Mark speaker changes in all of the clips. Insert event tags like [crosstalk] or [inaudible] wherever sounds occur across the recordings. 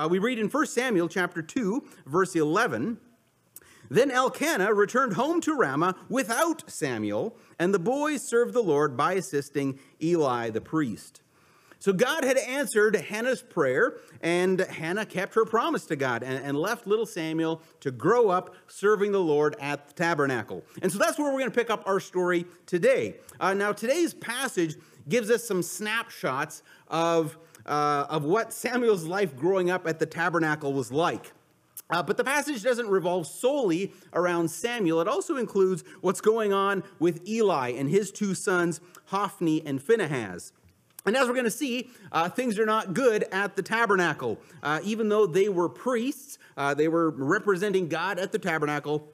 Speaker 1: Uh, we read in 1 Samuel chapter 2, verse 11. Then Elkanah returned home to Ramah without Samuel, and the boys served the Lord by assisting Eli the priest. So God had answered Hannah's prayer, and Hannah kept her promise to God and, and, left little Samuel to grow up serving the Lord at the tabernacle. And so that's where we're going to pick up our story today. Uh, now, today's passage gives us some snapshots of uh, of what Samuel's life growing up at the tabernacle was like. Uh, but the passage doesn't revolve solely around Samuel. It also includes what's going on with Eli and his two sons, Hophni and Phinehas. And as we're going to see, uh, things are not good at the tabernacle. Uh, even though they were priests, uh, they were representing God at the tabernacle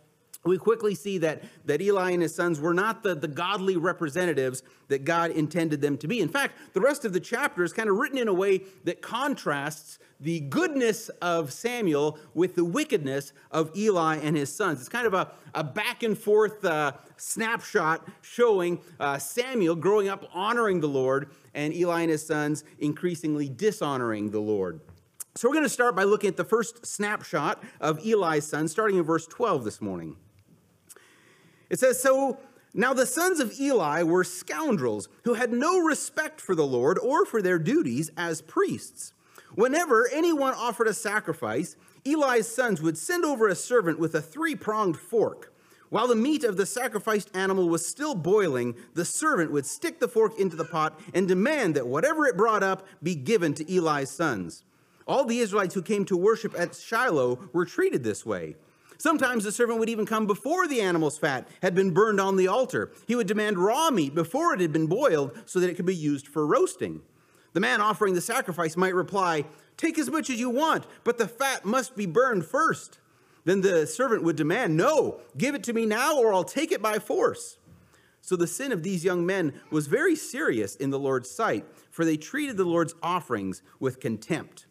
Speaker 1: we quickly see that, that Eli and his sons were not the, the godly representatives that God intended them to be. In fact, the rest of the chapter is kind of written in a way that contrasts the goodness of Samuel with the wickedness of Eli and his sons. It's kind of a, a back and forth uh, snapshot showing uh, Samuel growing up honoring the Lord and Eli and his sons increasingly dishonoring the Lord. So we're going to start by looking at the first snapshot of Eli's son, starting in verse 12 this morning. It says, So now the sons of Eli were scoundrels who had no respect for the Lord or for their duties as priests. Whenever anyone offered a sacrifice, Eli's sons would send over a servant with a three pronged fork. While the meat of the sacrificed animal was still boiling, the servant would stick the fork into the pot and demand that whatever it brought up be given to Eli's sons. All the Israelites who came to worship at Shiloh were treated this way. Sometimes the servant would even come before the animal's fat had been burned on the altar. He would demand raw meat before it had been boiled so that it could be used for roasting. The man offering the sacrifice might reply, Take as much as you want, but the fat must be burned first. Then the servant would demand, No, give it to me now, or I'll take it by force. So the sin of these young men was very serious in the Lord's sight, for they treated the Lord's offerings with contempt.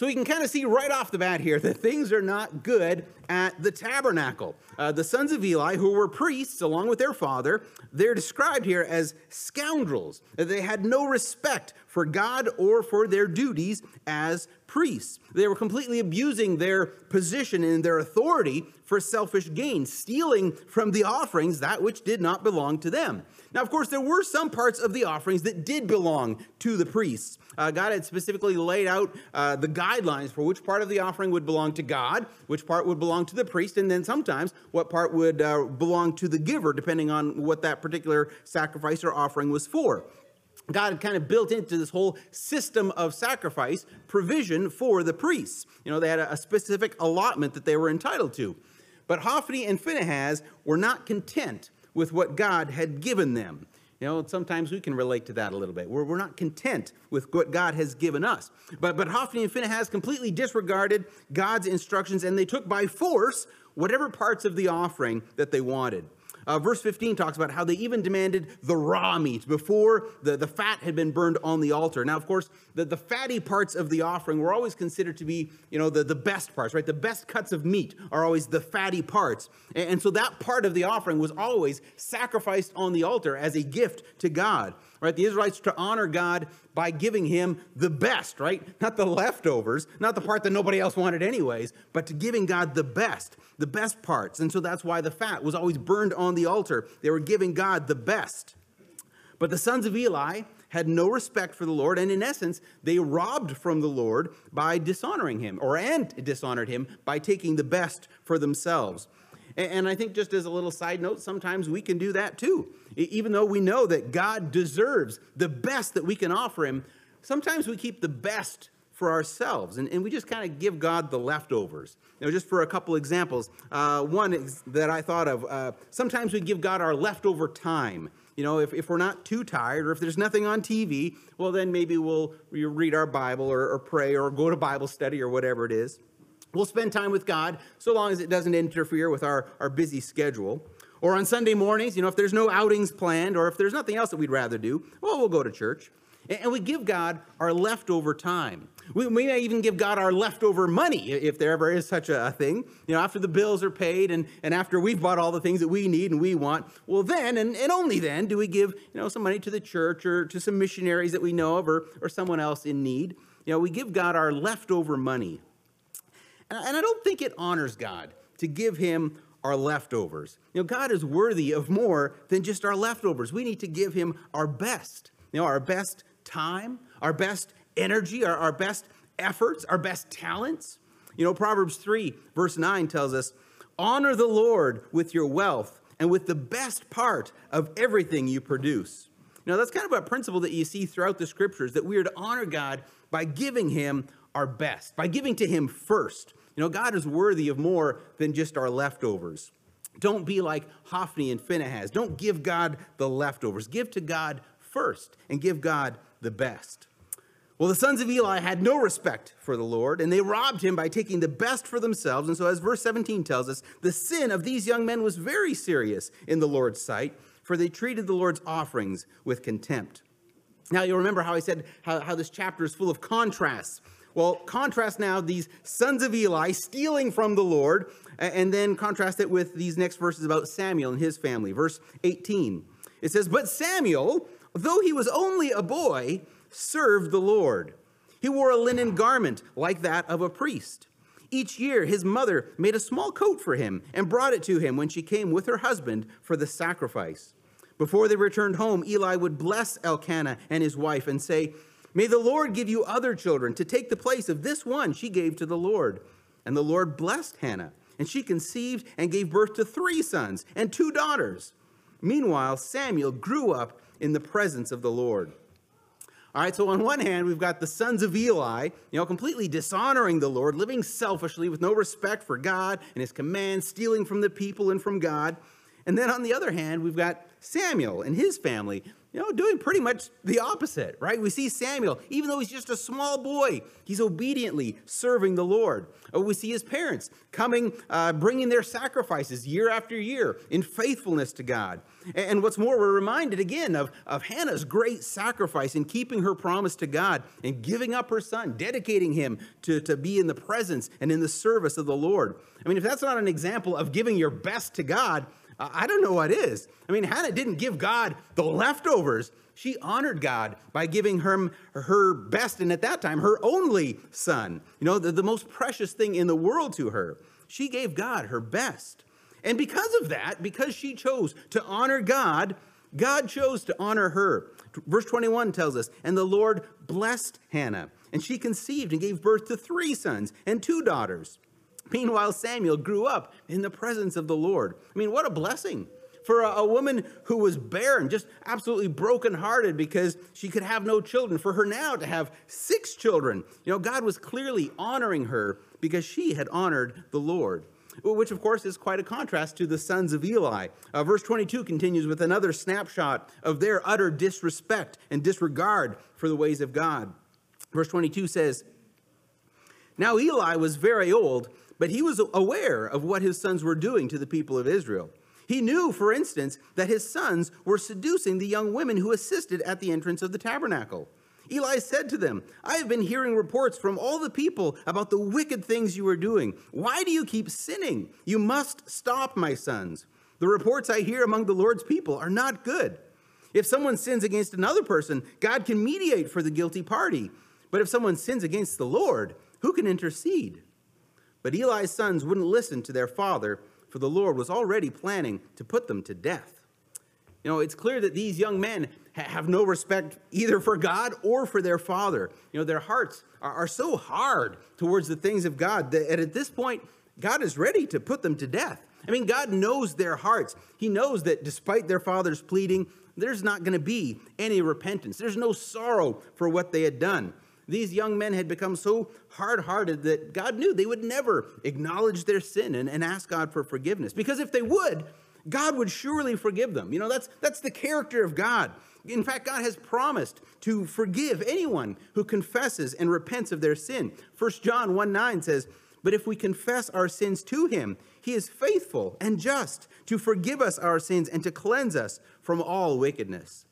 Speaker 1: So we can kind of see right off the bat here that things are not good at the tabernacle. Uh, the sons of Eli, who were priests along with their father, they're described here as scoundrels. They had no respect for God or for their duties as priests. They were completely abusing their position and their authority for selfish gain, stealing from the offerings that which did not belong to them. Now, of course, there were some parts of the offerings that did belong to the priests. Uh, God had specifically laid out uh, the guidelines for which part of the offering would belong to God, which part would belong belong to the priest, and then sometimes what part would uh, belong to the giver, depending on what that particular sacrifice or offering was for. God had kind of built into this whole system of sacrifice provision for the priests. You know, they had a specific allotment that they were entitled to. But Hophni and Phinehas were not content with what God had given them. You know, sometimes we can relate to that a little bit, We're we're not content with what God has given us. But, but Hophni and Phinehas completely disregarded God's instructions, and they took by force whatever parts of the offering that they wanted. Uh, verse 15 talks about how they even demanded the raw meat before the, the fat had been burned on the altar. Now, of course, the, the fatty parts of the offering were always considered to be, you know, the, the best parts, right? The best cuts of meat are always the fatty parts. And, and so that part of the offering was always sacrificed on the altar as a gift to God right? The Israelites to honor God by giving him the best, right? Not the leftovers, not the part that nobody else wanted anyways, but to giving God the best, the best parts. And so that's why the fat was always burned on the altar. They were giving God the best. But the sons of Eli had no respect for the Lord, and in essence, they robbed from the Lord by dishonoring him, or and dishonored him by taking the best for themselves. And I think, just as a little side note, sometimes we can do that too. Even though we know that God deserves the best that we can offer Him, sometimes we keep the best for ourselves and, and we just kind of give God the leftovers. Now, just for a couple examples, uh, one that I thought of uh, sometimes we give God our leftover time. You know, if, if we're not too tired or if there's nothing on TV, well, then maybe we'll read our Bible or, or pray or go to Bible study or whatever it is. We'll spend time with God so long as it doesn't interfere with our, our busy schedule. Or on Sunday mornings, you know, if there's no outings planned or if there's nothing else that we'd rather do, well, we'll go to church. And we give God our leftover time. We, may even give God our leftover money if there ever is such a thing. You know, after the bills are paid and, and after we've bought all the things that we need and we want, well, then and, and only then do we give, you know, some money to the church or to some missionaries that we know of or, or someone else in need. You know, we give God our leftover money and I don't think it honors God to give him our leftovers. You know, God is worthy of more than just our leftovers. We need to give him our best, you know, our best time, our best energy, our, our best efforts, our best talents. You know, Proverbs 3, verse 9 tells us, Honor the Lord with your wealth and with the best part of everything you produce. Now, that's kind of a principle that you see throughout the scriptures that we are to honor God by giving Him our best, by giving to Him first. You know, God is worthy of more than just our leftovers. Don't be like Hophni and Phinehas. Don't give God the leftovers. Give to God first and give God the best. Well, the sons of Eli had no respect for the Lord, and they robbed him by taking the best for themselves. And so, as verse 17 tells us, the sin of these young men was very serious in the Lord's sight, for they treated the Lord's offerings with contempt. Now, you'll remember how I said how, how this chapter is full of contrasts well, contrast now these sons of Eli stealing from the Lord, and then contrast it with these next verses about Samuel and his family. Verse 18 it says, But Samuel, though he was only a boy, served the Lord. He wore a linen garment like that of a priest. Each year, his mother made a small coat for him and brought it to him when she came with her husband for the sacrifice. Before they returned home, Eli would bless Elkanah and his wife and say, May the Lord give you other children to take the place of this one she gave to the Lord. And the Lord blessed Hannah, and she conceived and gave birth to three sons and two daughters. Meanwhile, Samuel grew up in the presence of the Lord. All right, so on one hand, we've got the sons of Eli, you know, completely dishonoring the Lord, living selfishly with no respect for God and his commands, stealing from the people and from God. And then on the other hand, we've got Samuel and his family, you know, doing pretty much the opposite, right? We see Samuel, even though he's just a small boy, he's obediently serving the Lord. Or oh, we see his parents coming, uh, bringing their sacrifices year after year in faithfulness to God. And what's more, we're reminded again of, of Hannah's great sacrifice in keeping her promise to God and giving up her son, dedicating him to, to be in the presence and in the service of the Lord. I mean, if that's not an example of giving your best to God, I don't know what is. I mean, Hannah didn't give God the leftovers. She honored God by giving him her best and at that time her only son, you know, the, the most precious thing in the world to her. She gave God her best. And because of that, because she chose to honor God, God chose to honor her. Verse 21 tells us, and the Lord blessed Hannah, and she conceived and gave birth to three sons and two daughters. Meanwhile, Samuel grew up in the presence of the Lord. I mean, what a blessing for a, a woman who was barren, just absolutely brokenhearted because she could have no children, for her now to have six children. You know, God was clearly honoring her because she had honored the Lord which of course is quite a contrast to the sons of Eli. Uh, verse 22 continues with another snapshot of their utter disrespect and disregard for the ways of God. Verse 22 says, Now Eli was very old, but he was aware of what his sons were doing to the people of Israel. He knew, for instance, that his sons were seducing the young women who assisted at the entrance of the tabernacle. Eli said to them, I have been hearing reports from all the people about the wicked things you are doing. Why do you keep sinning? You must stop, my sons. The reports I hear among the Lord's people are not good. If someone sins against another person, God can mediate for the guilty party. But if someone sins against the Lord, who can intercede? But Eli's sons wouldn't listen to their father, for the Lord was already planning to put them to death. You know, it's clear that these young men ha- have no respect either for God or for their father. You know, their hearts are, are so hard towards the things of God that at this point, God is ready to put them to death. I mean, God knows their hearts. He knows that despite their father's pleading, there's not going to be any repentance. There's no sorrow for what they had done. These young men had become so hard hearted that God knew they would never acknowledge their sin and, and ask God for forgiveness. Because if they would, God would surely forgive them. You know, that's, that's the character of God. In fact, God has promised to forgive anyone who confesses and repents of their sin. 1 John 1 9 says, But if we confess our sins to him, he is faithful and just to forgive us our sins and to cleanse us from all wickedness.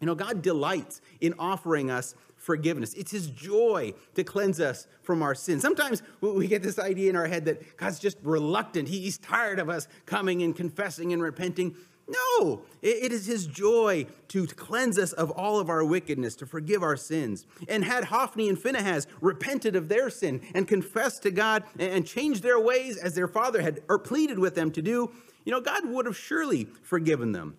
Speaker 1: You know, God delights in offering us forgiveness. It's his joy to cleanse us from our sins. Sometimes we get this idea in our head that God's just reluctant. He's tired of us coming and confessing and repenting. No, it is his joy to cleanse us of all of our wickedness, to forgive our sins. And had Hophni and Phinehas repented of their sin and confessed to God and changed their ways as their father had or pleaded with them to do, you know, God would have surely forgiven them.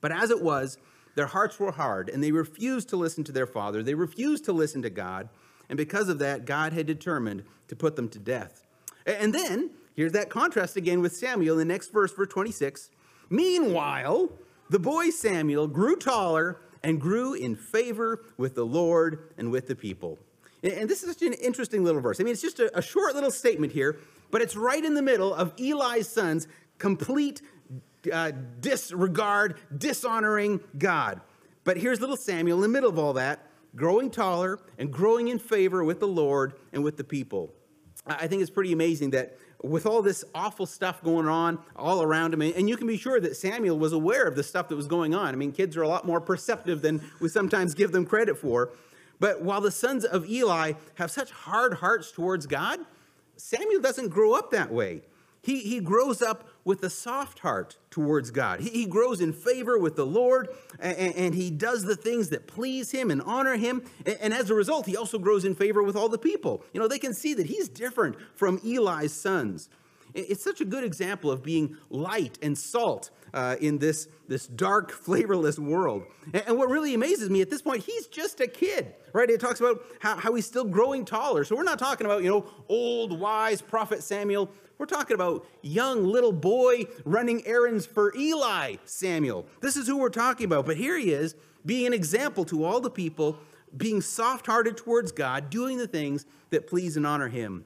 Speaker 1: But as it was, their hearts were hard, and they refused to listen to their father. They refused to listen to God. And because of that, God had determined to put them to death. And then, here's that contrast again with Samuel in the next verse, verse 26. Meanwhile, the boy Samuel grew taller and grew in favor with the Lord and with the people. And this is just an interesting little verse. I mean, it's just a, short little statement here, but it's right in the middle of Eli's son's complete uh, disregard, dishonoring God. But here's little Samuel in the middle of all that, growing taller and growing in favor with the Lord and with the people. I think it's pretty amazing that with all this awful stuff going on all around him, and you can be sure that Samuel was aware of the stuff that was going on. I mean, kids are a lot more perceptive than we sometimes give them credit for. But while the sons of Eli have such hard hearts towards God, Samuel doesn't grow up that way. He, he grows up with a soft heart towards God. He, he grows in favor with the Lord and, and, he does the things that please him and honor him. And, and as a result, he also grows in favor with all the people. You know, they can see that he's different from Eli's sons. It's such a good example of being light and salt uh, in this, this dark, flavorless world. And, and, what really amazes me at this point, he's just a kid, right? It talks about how, how he's still growing taller. So we're not talking about, you know, old, wise prophet Samuel. We're talking about young little boy running errands for Eli Samuel. This is who we're talking about. But here he is being an example to all the people, being soft hearted towards God, doing the things that please and honor him.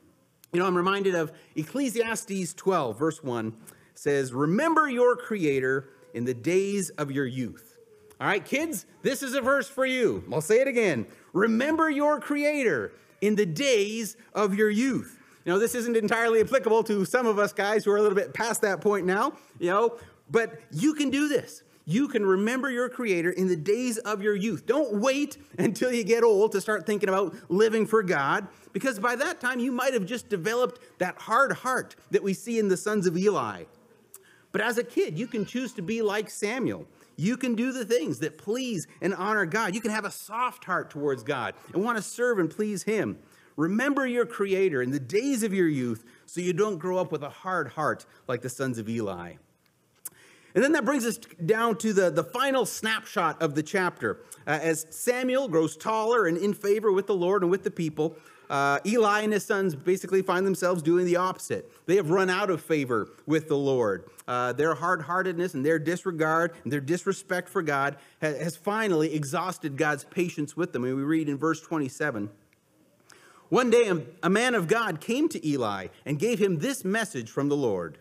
Speaker 1: You know, I'm reminded of Ecclesiastes 12, verse 1 says, Remember your Creator in the days of your youth. All right, kids, this is a verse for you. I'll say it again. Remember your Creator in the days of your youth. You know, this isn't entirely applicable to some of us guys who are a little bit past that point now, you know, but you can do this. You can remember your Creator in the days of your youth. Don't wait until you get old to start thinking about living for God, because by that time you might have just developed that hard heart that we see in the sons of Eli. But as a kid, you can choose to be like Samuel. You can do the things that please and honor God. You can have a soft heart towards God and want to serve and please Him. Remember your Creator in the days of your youth so you don't grow up with a hard heart like the sons of Eli. And then that brings us down to the, the final snapshot of the chapter. Uh, as Samuel grows taller and in favor with the Lord and with the people, uh, Eli and his sons basically find themselves doing the opposite. They have run out of favor with the Lord. Uh, their hard heartedness and their disregard and their disrespect for God has, has finally exhausted God's patience with them. And we read in verse 27 One day a, a man of God came to Eli and gave him this message from the Lord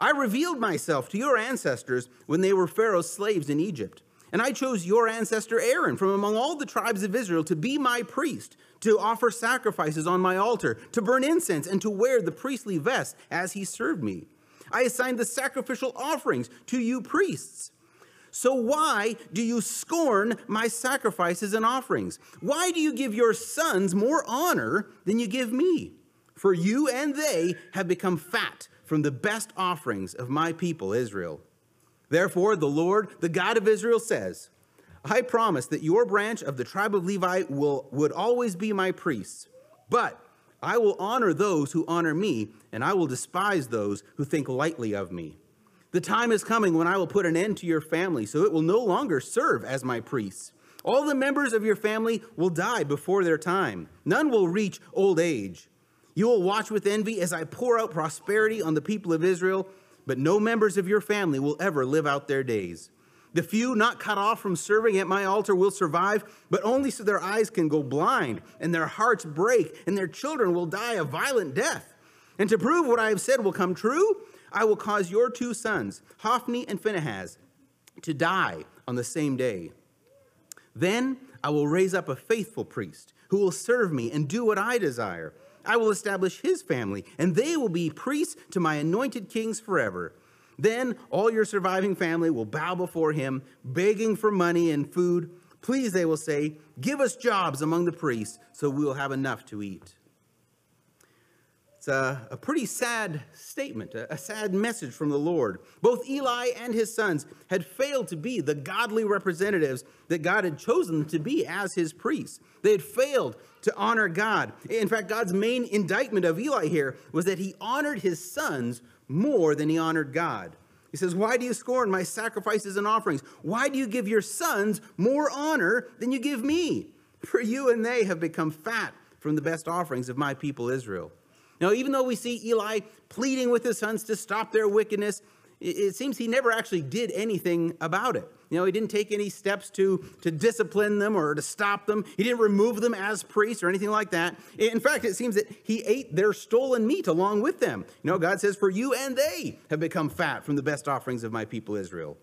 Speaker 1: I revealed myself to your ancestors when they were Pharaoh's slaves in Egypt. And I chose your ancestor Aaron from among all the tribes of Israel to be my priest, to offer sacrifices on my altar, to burn incense, and to wear the priestly vest as he served me. I assigned the sacrificial offerings to you priests. So why do you scorn my sacrifices and offerings? Why do you give your sons more honor than you give me? For you and they have become fat from the best offerings of my people Israel. Therefore, the Lord, the God of Israel, says, I promise that your branch of the tribe of Levi will, would always be my priests, but I will honor those who honor me, and I will despise those who think lightly of me. The time is coming when I will put an end to your family, so it will no longer serve as my priests. All the members of your family will die before their time. None will reach old age. You will watch with envy as I pour out prosperity on the people of Israel but no members of your family will ever live out their days. The few not cut off from serving at my altar will survive, but only so their eyes can go blind and their hearts break and their children will die a violent death. And to prove what I have said will come true, I will cause your two sons, Hophni and Phinehas, to die on the same day. Then I will raise up a faithful priest who will serve me and do what I desire. I will establish his family, and they will be priests to my anointed kings forever. Then all your surviving family will bow before him, begging for money and food. Please, they will say, give us jobs among the priests so we will have enough to eat. It's a, a pretty sad statement, a, a sad message from the Lord. Both Eli and his sons had failed to be the godly representatives that God had chosen them to be as his priests. They had failed to honor God. In fact, God's main indictment of Eli here was that he honored his sons more than he honored God. He says, Why do you scorn my sacrifices and offerings? Why do you give your sons more honor than you give me? For you and they have become fat from the best offerings of my people Israel. Now, even though we see Eli pleading with his sons to stop their wickedness, it seems he never actually did anything about it. You know, he didn't take any steps to, to discipline them or to stop them. He didn't remove them as priests or anything like that. In fact, it seems that he ate their stolen meat along with them. You know, God says, For you and they have become fat from the best offerings of my people Israel.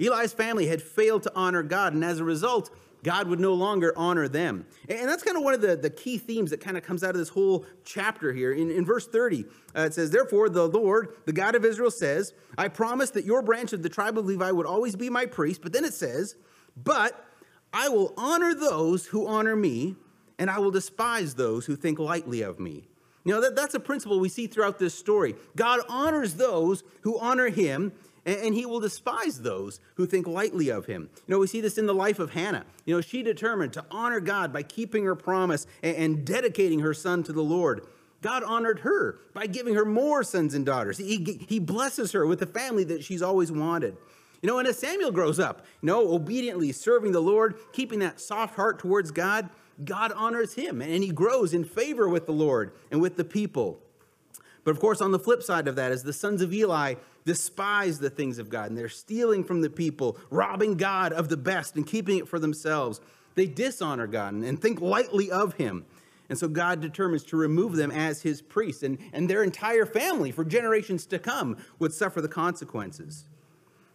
Speaker 1: Eli's family had failed to honor God, and as a result, God would no longer honor them. And that's kind of one of the, the key themes that kind of comes out of this whole chapter here. In, in verse 30, uh, it says, Therefore, the Lord, the God of Israel, says, I promise that your branch of the tribe of Levi would always be my priest. But then it says, But I will honor those who honor me, and I will despise those who think lightly of me. You know, that, that's a principle we see throughout this story. God honors those who honor him, and he will despise those who think lightly of him. You know, we see this in the life of Hannah. You know, she determined to honor God by keeping her promise and dedicating her son to the Lord. God honored her by giving her more sons and daughters. He, he blesses her with the family that she's always wanted. You know, and as Samuel grows up, you know, obediently serving the Lord, keeping that soft heart towards God, God honors him and he grows in favor with the Lord and with the people. But of course, on the flip side of that is the sons of Eli despise the things of God and they're stealing from the people, robbing God of the best and keeping it for themselves. They dishonor God and think lightly of him. And so God determines to remove them as his priests, and, and their entire family for generations to come would suffer the consequences.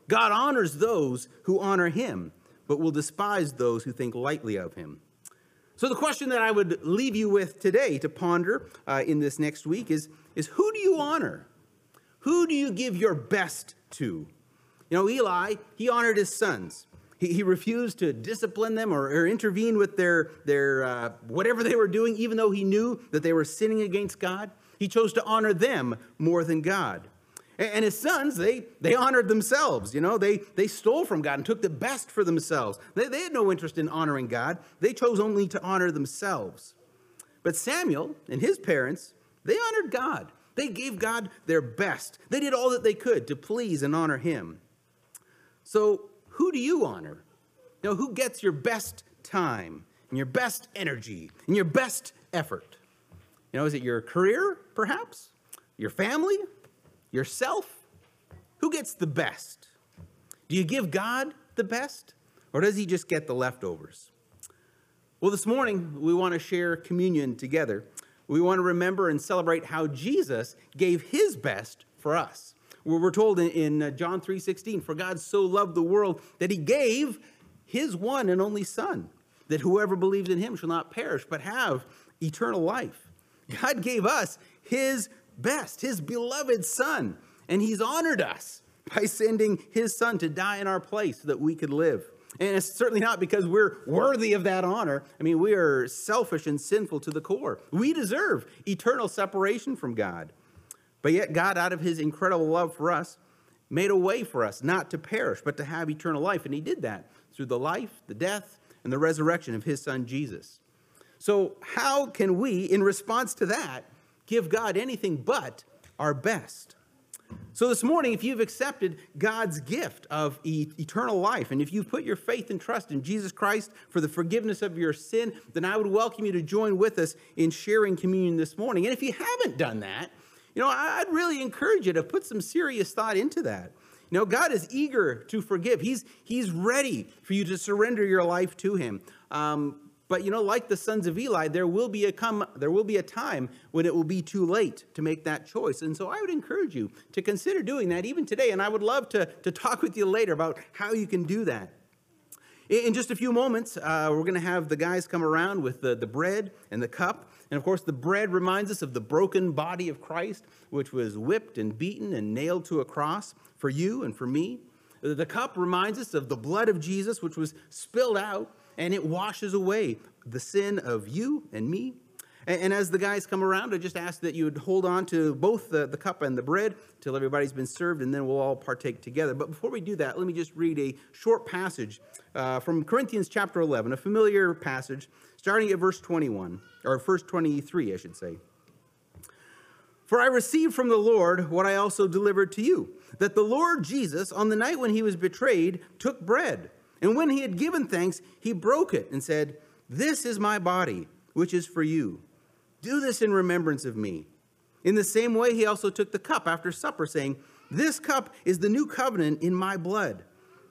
Speaker 1: God honors those who honor him, but will despise those who think lightly of him. So, the question that I would leave you with today to ponder uh, in this next week is, is who do you honor? Who do you give your best to? You know, Eli, he honored his sons. He, he refused to discipline them or, or intervene with their, their uh, whatever they were doing, even though he knew that they were sinning against God. He chose to honor them more than God. And his sons, they, they honored themselves. You know, they, they stole from God and took the best for themselves. They, they had no interest in honoring God. They chose only to honor themselves. But Samuel and his parents, they honored God. They gave God their best. They did all that they could to please and honor him. So who do you honor? You know, who gets your best time and your best energy and your best effort? You know, is it your career, perhaps? Your family? Yourself? Who gets the best? Do you give God the best, or does he just get the leftovers? Well, this morning, we want to share communion together. We want to remember and celebrate how Jesus gave his best for us. We're told in, uh, John 3:16, "For God so loved the world that he gave his one and only son, that whoever believes in him shall not perish but have eternal life." God gave us his best, his beloved son. And he's honored us by sending his son to die in our place so that we could live. And it's certainly not because we're worthy of that honor. I mean, we are selfish and sinful to the core. We deserve eternal separation from God. But yet, God, out of his incredible love for us, made a way for us not to perish, but to have eternal life. And he did that through the life, the death, and the resurrection of his son Jesus. So, how can we, in response to that, give God anything but our best. So, this morning, if you've accepted God's gift of e- eternal life, and if you've put your faith and trust in Jesus Christ for the forgiveness of your sin, then I would welcome you to join with us in sharing communion this morning. And if you haven't done that, you know, I'd really encourage you to put some serious thought into that. You know, God is eager to forgive. He's, he's ready for you to surrender your life to Him. Um, but you know, like the sons of Eli, there will be a come there will be a time when it will be too late to make that choice. And so I would encourage you to consider doing that even today. And I would love to, to talk with you later about how you can do that. In, in just a few moments, uh, we're going to have the guys come around with the, the bread and the cup. And of course, the bread reminds us of the broken body of Christ, which was whipped and beaten and nailed to a cross for you and for me. The cup reminds us of the blood of Jesus, which was spilled out and it washes away the sin of you and me. And, and as the guys come around, I just ask that you would hold on to both the, the cup and the bread till everybody's been served, and then we'll all partake together. But before we do that, let me just read a short passage uh, from Corinthians chapter 11, a familiar passage, starting at verse 21, or verse 23, I should say. For I received from the Lord what I also delivered to you that the Lord Jesus, on the night when he was betrayed, took bread. And when he had given thanks, he broke it and said, This is my body, which is for you. Do this in remembrance of me. In the same way, he also took the cup after supper, saying, This cup is the new covenant in my blood.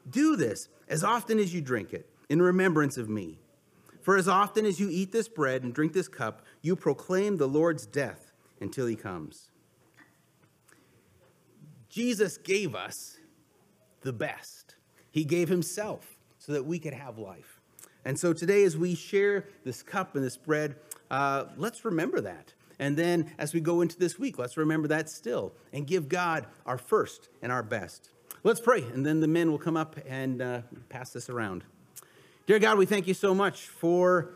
Speaker 1: Do this as often as you drink it, in remembrance of me. For as often as you eat this bread and drink this cup, you proclaim the Lord's death until he comes. Jesus gave us the best. He gave himself so that we could have life. And so today, as we share this cup and this bread, uh, let's remember that. And then as we go into this week, let's remember that still and give God our first and our best. Let's pray, and then the men will come up and uh, pass this around. Dear God, we thank you so much for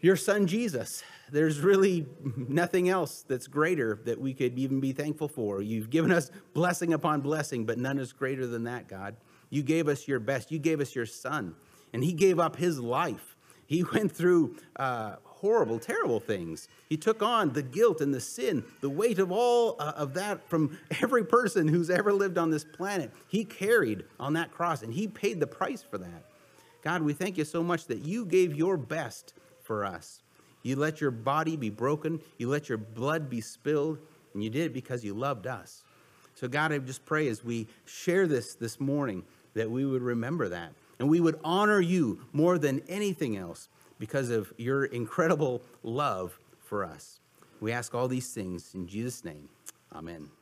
Speaker 1: your son Jesus. There's really [laughs] nothing else that's greater that we could even be thankful for. You've given us blessing upon blessing, but none is greater than that, God. You gave us your best. You gave us your son. And he gave up his life. He [laughs] went through uh, horrible, terrible things. He took on the guilt and the sin, the weight of all uh, of that from [laughs] every person who's ever lived on this planet. He carried on that cross and he paid the price for that. God, we thank you so much that you gave your best for us. You let your body be broken, you let your blood be spilled, and you did it because you loved us. So, God, I just pray as we share this this morning that we would remember that. And we would honor you more than anything else because of your incredible love for us. We ask all these things in Jesus' name. Amen.